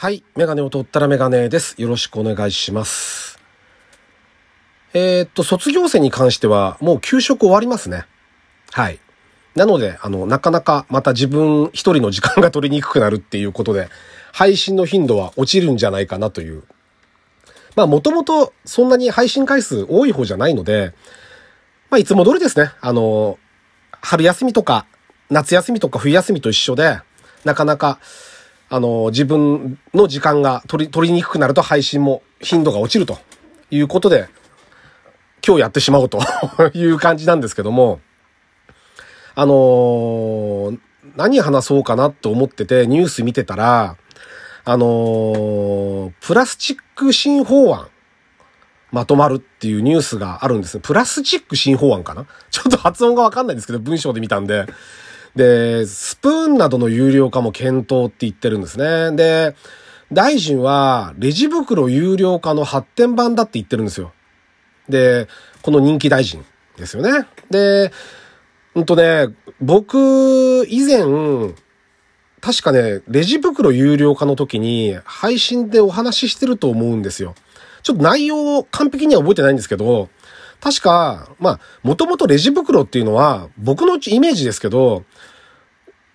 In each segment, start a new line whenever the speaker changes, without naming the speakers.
はい。メガネを取ったらメガネです。よろしくお願いします。えー、っと、卒業生に関しては、もう給食終わりますね。はい。なので、あの、なかなかまた自分一人の時間が取りにくくなるっていうことで、配信の頻度は落ちるんじゃないかなという。まあ、もともとそんなに配信回数多い方じゃないので、まあ、いつも通りですね。あの、春休みとか、夏休みとか冬休みと一緒で、なかなか、あの、自分の時間が取り、取りにくくなると配信も頻度が落ちるということで、今日やってしまおうと いう感じなんですけども、あのー何話そうかなと思っててニュース見てたら、あのープラスチック新法案、まとまるっていうニュースがあるんですね。プラスチック新法案かな？ちょっと発音がわかんないんですけど、文章で見たんで。で、スプーンなどの有料化も検討って言ってるんですね。で、大臣は、レジ袋有料化の発展版だって言ってるんですよ。で、この人気大臣ですよね。で、うんとね、僕、以前、確かね、レジ袋有料化の時に配信でお話ししてると思うんですよ。ちょっと内容を完璧には覚えてないんですけど、確か、まあ、もともとレジ袋っていうのは、僕のイメージですけど、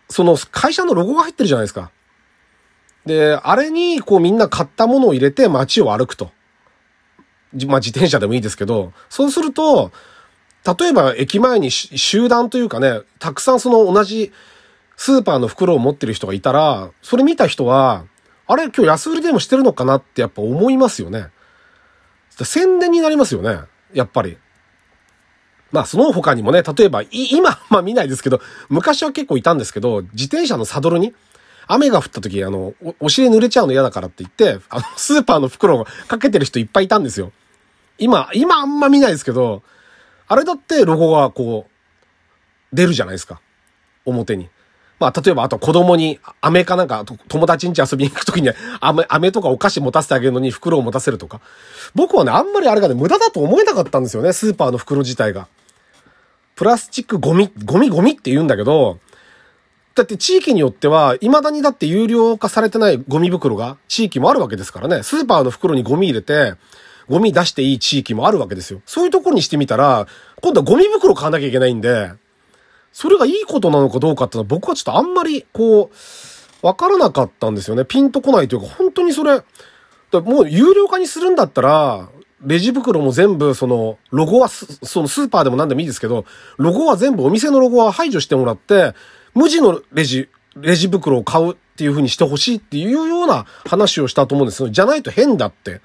その会社のロゴが入ってるじゃないですか。で、あれにこうみんな買ったものを入れて街を歩くと。まあ自転車でもいいですけど、そうすると、例えば駅前に集団というかね、たくさんその同じスーパーの袋を持ってる人がいたら、それ見た人は、あれ今日安売りでもしてるのかなってやっぱ思いますよね。宣伝になりますよね。やっぱり。まあその他にもね、例えば、い今、まあ見ないですけど、昔は結構いたんですけど、自転車のサドルに、雨が降った時、あの、おお尻濡れちゃうの嫌だからって言って、あの、スーパーの袋をかけてる人いっぱいいたんですよ。今、今あんま見ないですけど、あれだってロゴがこう、出るじゃないですか。表に。まあ、例えば、あと子供に、飴かなんか、友達ん家遊びに行くときに、飴、飴とかお菓子持たせてあげるのに袋を持たせるとか。僕はね、あんまりあれがね、無駄だと思えなかったんですよね、スーパーの袋自体が。プラスチックゴミ、ゴミゴミって言うんだけど、だって地域によっては、未だにだって有料化されてないゴミ袋が地域もあるわけですからね。スーパーの袋にゴミ入れて、ゴミ出していい地域もあるわけですよ。そういうところにしてみたら、今度はゴミ袋買わなきゃいけないんで、それがいいことなのかどうかってのは僕はちょっとあんまり、こう、わからなかったんですよね。ピンとこないというか、本当にそれ、もう有料化にするんだったら、レジ袋も全部、その、ロゴは、そのスーパーでも何でもいいですけど、ロゴは全部お店のロゴは排除してもらって、無地のレジ、レジ袋を買うっていう風にしてほしいっていうような話をしたと思うんですよ。じゃないと変だって。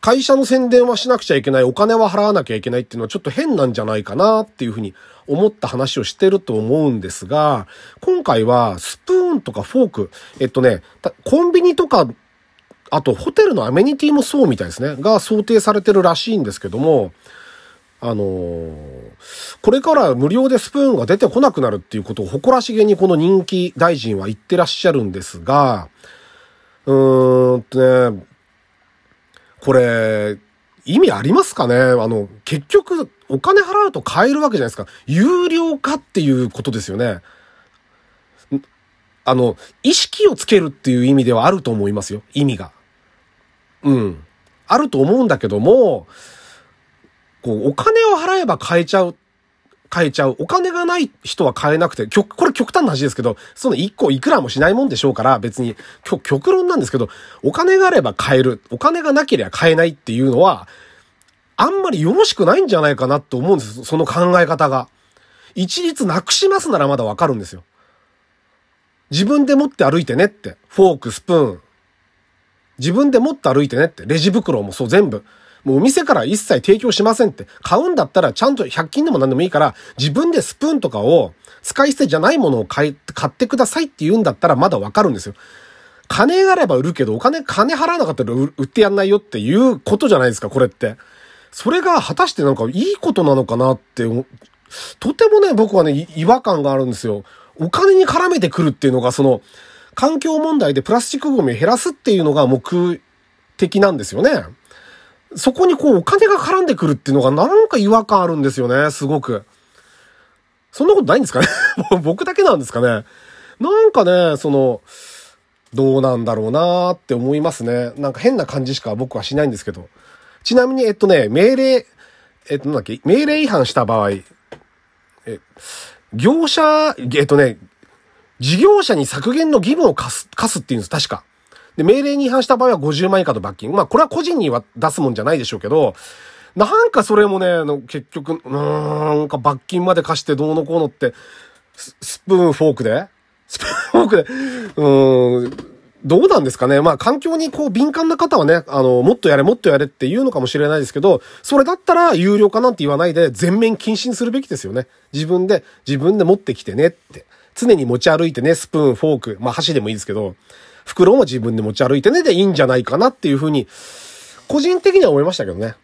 会社の宣伝はしなくちゃいけない、お金は払わなきゃいけないっていうのはちょっと変なんじゃないかなっていうふうに思った話をしてると思うんですが、今回はスプーンとかフォーク、えっとね、コンビニとか、あとホテルのアメニティもそうみたいですね、が想定されてるらしいんですけども、あのー、これから無料でスプーンが出てこなくなるっていうことを誇らしげにこの人気大臣は言ってらっしゃるんですが、うーんとね、これ、意味ありますかね？あの、結局、お金払うと買えるわけじゃないですか。有料化っていうことですよね。あの、意識をつけるっていう意味ではあると思いますよ。意味が。うん。あると思うんだけども、こう、お金を払えば買えちゃう。買えちゃう。お金がない人は買えなくて、極、これ極端な話ですけど、その1個いくらもしないもんでしょうから、別に、極、極論なんですけど、お金があれば買える。お金がなければ買えないっていうのは、あんまりよろしくないんじゃないかなと思うんです。その考え方が。一律なくしますならまだわかるんですよ。自分で持って歩いてねって。フォーク、スプーン。自分で持って歩いてねって。レジ袋もそう全部。もうお店から一切提供しませんって。買うんだったらちゃんと100均でも何でもいいから、自分でスプーンとかを使い捨てじゃないものを買い、買ってくださいって言うんだったらまだわかるんですよ。金があれば売るけど、お金、金払わなかったら売ってやんないよっていうことじゃないですか、これって。それが果たしてなんかいいことなのかなって、とてもね、僕はね、違和感があるんですよ。お金に絡めてくるっていうのが、その、環境問題でプラスチックゴミを減らすっていうのが目的なんですよね。そこにこうお金が絡んでくるっていうのがなんか違和感あるんですよね、すごく。そんなことないんですかね？僕だけなんですかね？なんかね、その、どうなんだろうなーって思いますね。なんか変な感じしか僕はしないんですけど。ちなみに、えっとね、命令、えっと、なんだっけ、命令違反した場合、え、業者、えっとね、事業者に削減の義務を課す、課すっていうんです、確か。で、命令に違反した場合は50万以下と罰金。まあ、これは個人には出すもんじゃないでしょうけど、なんかそれもね、あの結局、なんか罰金まで課してどうのこうのって、スプーンフォークで？スプーンフォークで、うーん、どうなんですかね？まあ環境にこう敏感な方はね、あの、もっとやれもっとやれって言うのかもしれないですけど、それだったら有料化なんて言わないで全面禁止にするべきですよね。自分で、自分で持ってきてねって。常に持ち歩いてね、スプーン、フォーク、まあ箸でもいいですけど、袋も自分で持ち歩いてねでいいんじゃないかなっていうふうに、個人的には思いましたけどね。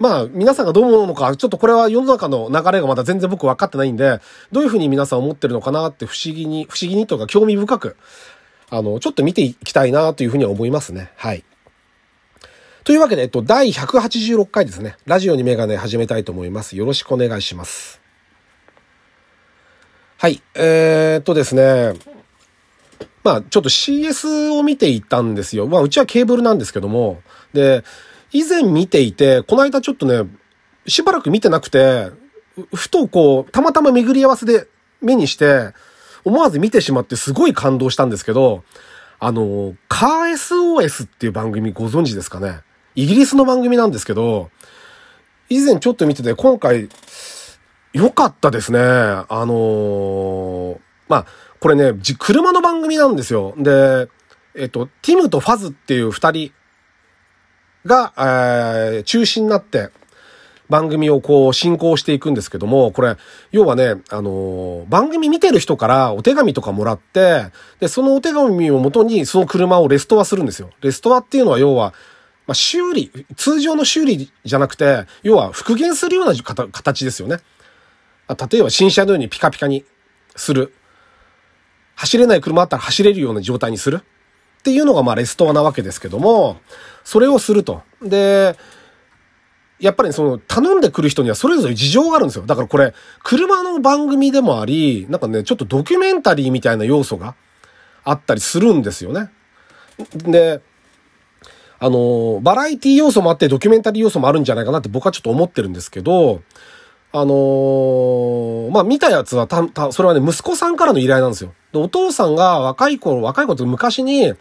まあ、皆さんがどう思うのか、ちょっとこれは世の中の流れがまだ全然僕分かってないんで、どういうふうに皆さん思ってるのかなって不思議に、不思議にとか興味深く、あの、ちょっと見ていきたいなというふうには思いますね。はい。というわけで、えっと、第186回ですね。ラジオにメガネ始めたいと思います。よろしくお願いします。はい。えー、っとですね。まあ、ちょっと CS を見ていたんですよ。まあ、うちはケーブルなんですけども。で、以前見ていて、この間ちょっとね、しばらく見てなくて、ふとこう、たまたま巡り合わせで目にして、思わず見てしまってすごい感動したんですけど、あの、カー SOS っていう番組ご存知ですかねイギリスの番組なんですけど、以前ちょっと見てて、今回、良かったですね。あのー、まあ、これね、車の番組なんですよ。で、えっと、ティムとファズっていう二人が、えー、中心になって、番組をこう進行していくんですけども、これ、要はね、あのー、番組見てる人からお手紙とかもらって、で、そのお手紙をもとにその車をレストアするんですよ。レストアっていうのは要は、まあ、修理、通常の修理じゃなくて、要は復元するような形ですよね。例えば新車のようにピカピカにする。走れない車あったら走れるような状態にする？っていうのがまあレストアなわけですけども、それをすると。で、やっぱりその頼んでくる人にはそれぞれ事情があるんですよ。だからこれ、車の番組でもあり、なんかね、ちょっとドキュメンタリーみたいな要素があったりするんですよね。で、あの、バラエティ要素もあってドキュメンタリー要素もあるんじゃないかなって僕はちょっと思ってるんですけど、あのー、まあ、見たやつはた、た、それはね、息子さんからの依頼なんですよ。で、お父さんが若い頃、若い頃って昔に、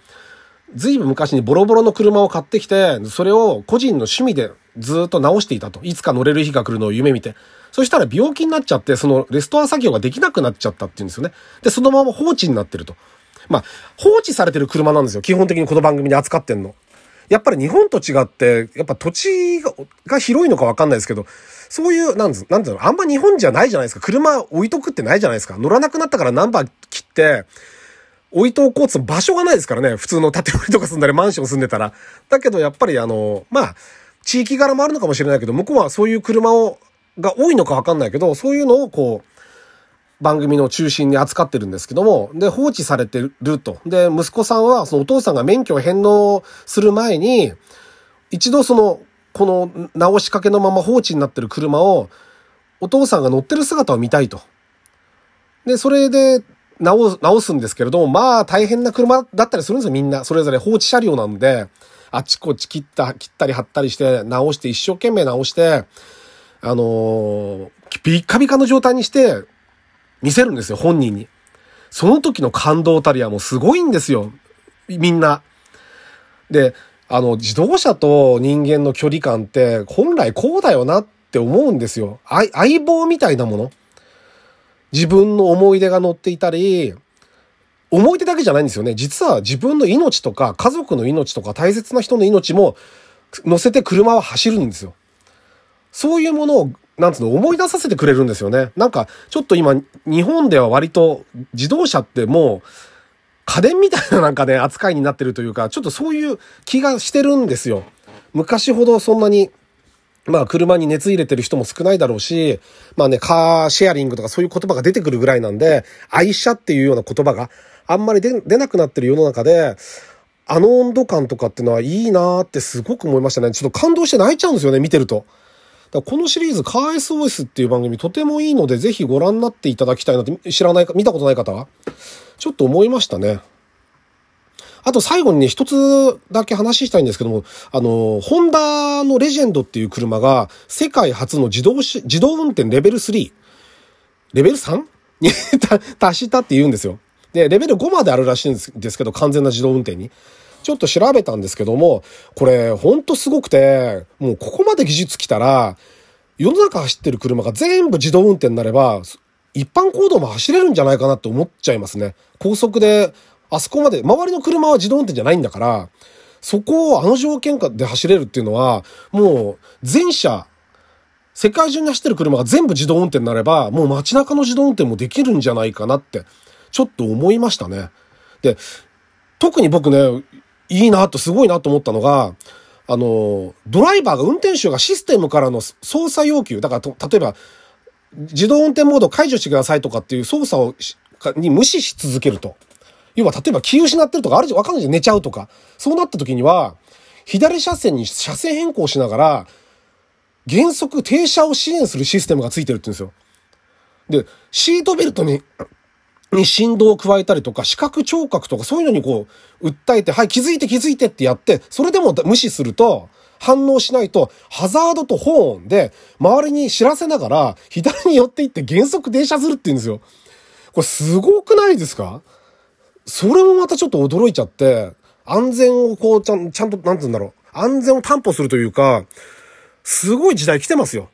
ずいぶん昔にボロボロの車を買ってきて、それを個人の趣味でずっと直していたと。いつか乗れる日が来るのを夢見て。そしたら病気になっちゃって、そのレストア作業ができなくなっちゃったって言うんですよね。で、そのまま放置になってると。まあ、放置されてる車なんですよ。基本的にこの番組で扱ってんの。やっぱり日本と違って、やっぱ土地が広いのかわかんないですけど、そういう、なんです、なんていうの、あんま日本じゃないじゃないですか。車置いとくってないじゃないですか。乗らなくなったからナンバー切って、置いとこうって場所がないですからね。普通の建物とか住んだりマンション住んでたら。だけどやっぱりあの、まあ、地域柄もあるのかもしれないけど、向こうはそういう車を、が多いのかわかんないけど、そういうのをこう、番組の中心に扱ってるんですけども、で、放置されてると。で、息子さんは、そのお父さんが免許を返納する前に、一度その、この直しかけのまま放置になってる車を、お父さんが乗ってる姿を見たいと。で、それで、直す、直すんですけれども、まあ大変な車だったりするんですよ、みんな。それぞれ放置車両なんで、あっちこっち切った、切ったり貼ったりして、直して、一生懸命直して、あのー、ビッカビカの状態にして、見せるんですよ、本人に。その時の感動たりはもうすごいんですよ。みんな。で、あの、自動車と人間の距離感って本来こうだよなって思うんですよ。相棒みたいなもの。自分の思い出が乗っていたり、思い出だけじゃないんですよね。実は自分の命とか家族の命とか大切な人の命も乗せて車は走るんですよ。そういうものを、なんつうの、思い出させてくれるんですよね。なんか、ちょっと今、日本では割と自動車ってもう、家電みたいななんかね、扱いになってるというか、ちょっとそういう気がしてるんですよ。昔ほどそんなにまあ車に熱入れてる人も少ないだろうし、まあね、カーシェアリングとかそういう言葉が出てくるぐらいなんで、愛車っていうような言葉があんまり出なくなってる世の中で、あの温度感とかっていうのはいいなーってすごく思いましたね。ちょっと感動して泣いちゃうんですよね、見てると。だこのシリーズ、カー SOS っていう番組とてもいいので、ぜひご覧になっていただきたいなって、知らないか、見たことない方は、ちょっと思いましたね。あと最後にね、一つだけ話したいんですけども、あの、ホンダのレジェンドっていう車が、世界初の自動し、自動運転レベル3、レベル 3? に 達したって言うんですよ。で、レベル5まであるらしいんですけど、完全な自動運転に。ちょっと調べたんですけども、これ、ほんとすごくて、もうここまで技術来たら、世の中走ってる車が全部自動運転になれば、一般行動も走れるんじゃないかなって思っちゃいますね。高速で、あそこまで、周りの車は自動運転じゃないんだから、そこをあの条件下で走れるっていうのは、もう全車、世界中に走ってる車が全部自動運転になれば、もう街中の自動運転もできるんじゃないかなって、ちょっと思いましたね。で、特に僕ね、いいなと、すごいなと思ったのが、あの、ドライバーが、運転手がシステムからの操作要求、だから例えば、自動運転モード解除してくださいとかっていう操作をに無視し続けると。要は、例えば気失ってるとか、あるじゃんわかんないじゃん、寝ちゃうとか。そうなった時には、左車線に車線変更しながら、原則停車を支援するシステムがついてるって言うんですよ。で、シートベルトに、に振動を加えたりとか、視覚聴覚とかそういうのにこう、訴えて、はい、気づいて気づいてってやって、それでも無視すると、反応しないと、ハザードとホーンで、周りに知らせながら、左に寄っていって減速停車するって言うんですよ。これすごくないですか？それもまたちょっと驚いちゃって、安全をこう、ちゃん、ちゃんと、なんて言うんだろう。安全を担保するというか、すごい時代来てますよ。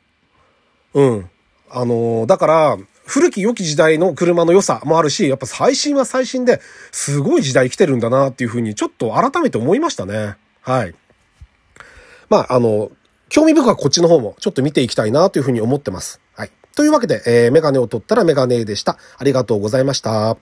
うん。あのー、だから、古き良き時代の車の良さもあるし、やっぱ最新は最新で、すごい時代来てるんだなっていうふうに、ちょっと改めて思いましたね。はい。まあ、あの、興味深くこっちの方もちょっと見ていきたいなというふうに思ってます。はい。というわけで、えー、メガネを取ったらメガネでした。ありがとうございました。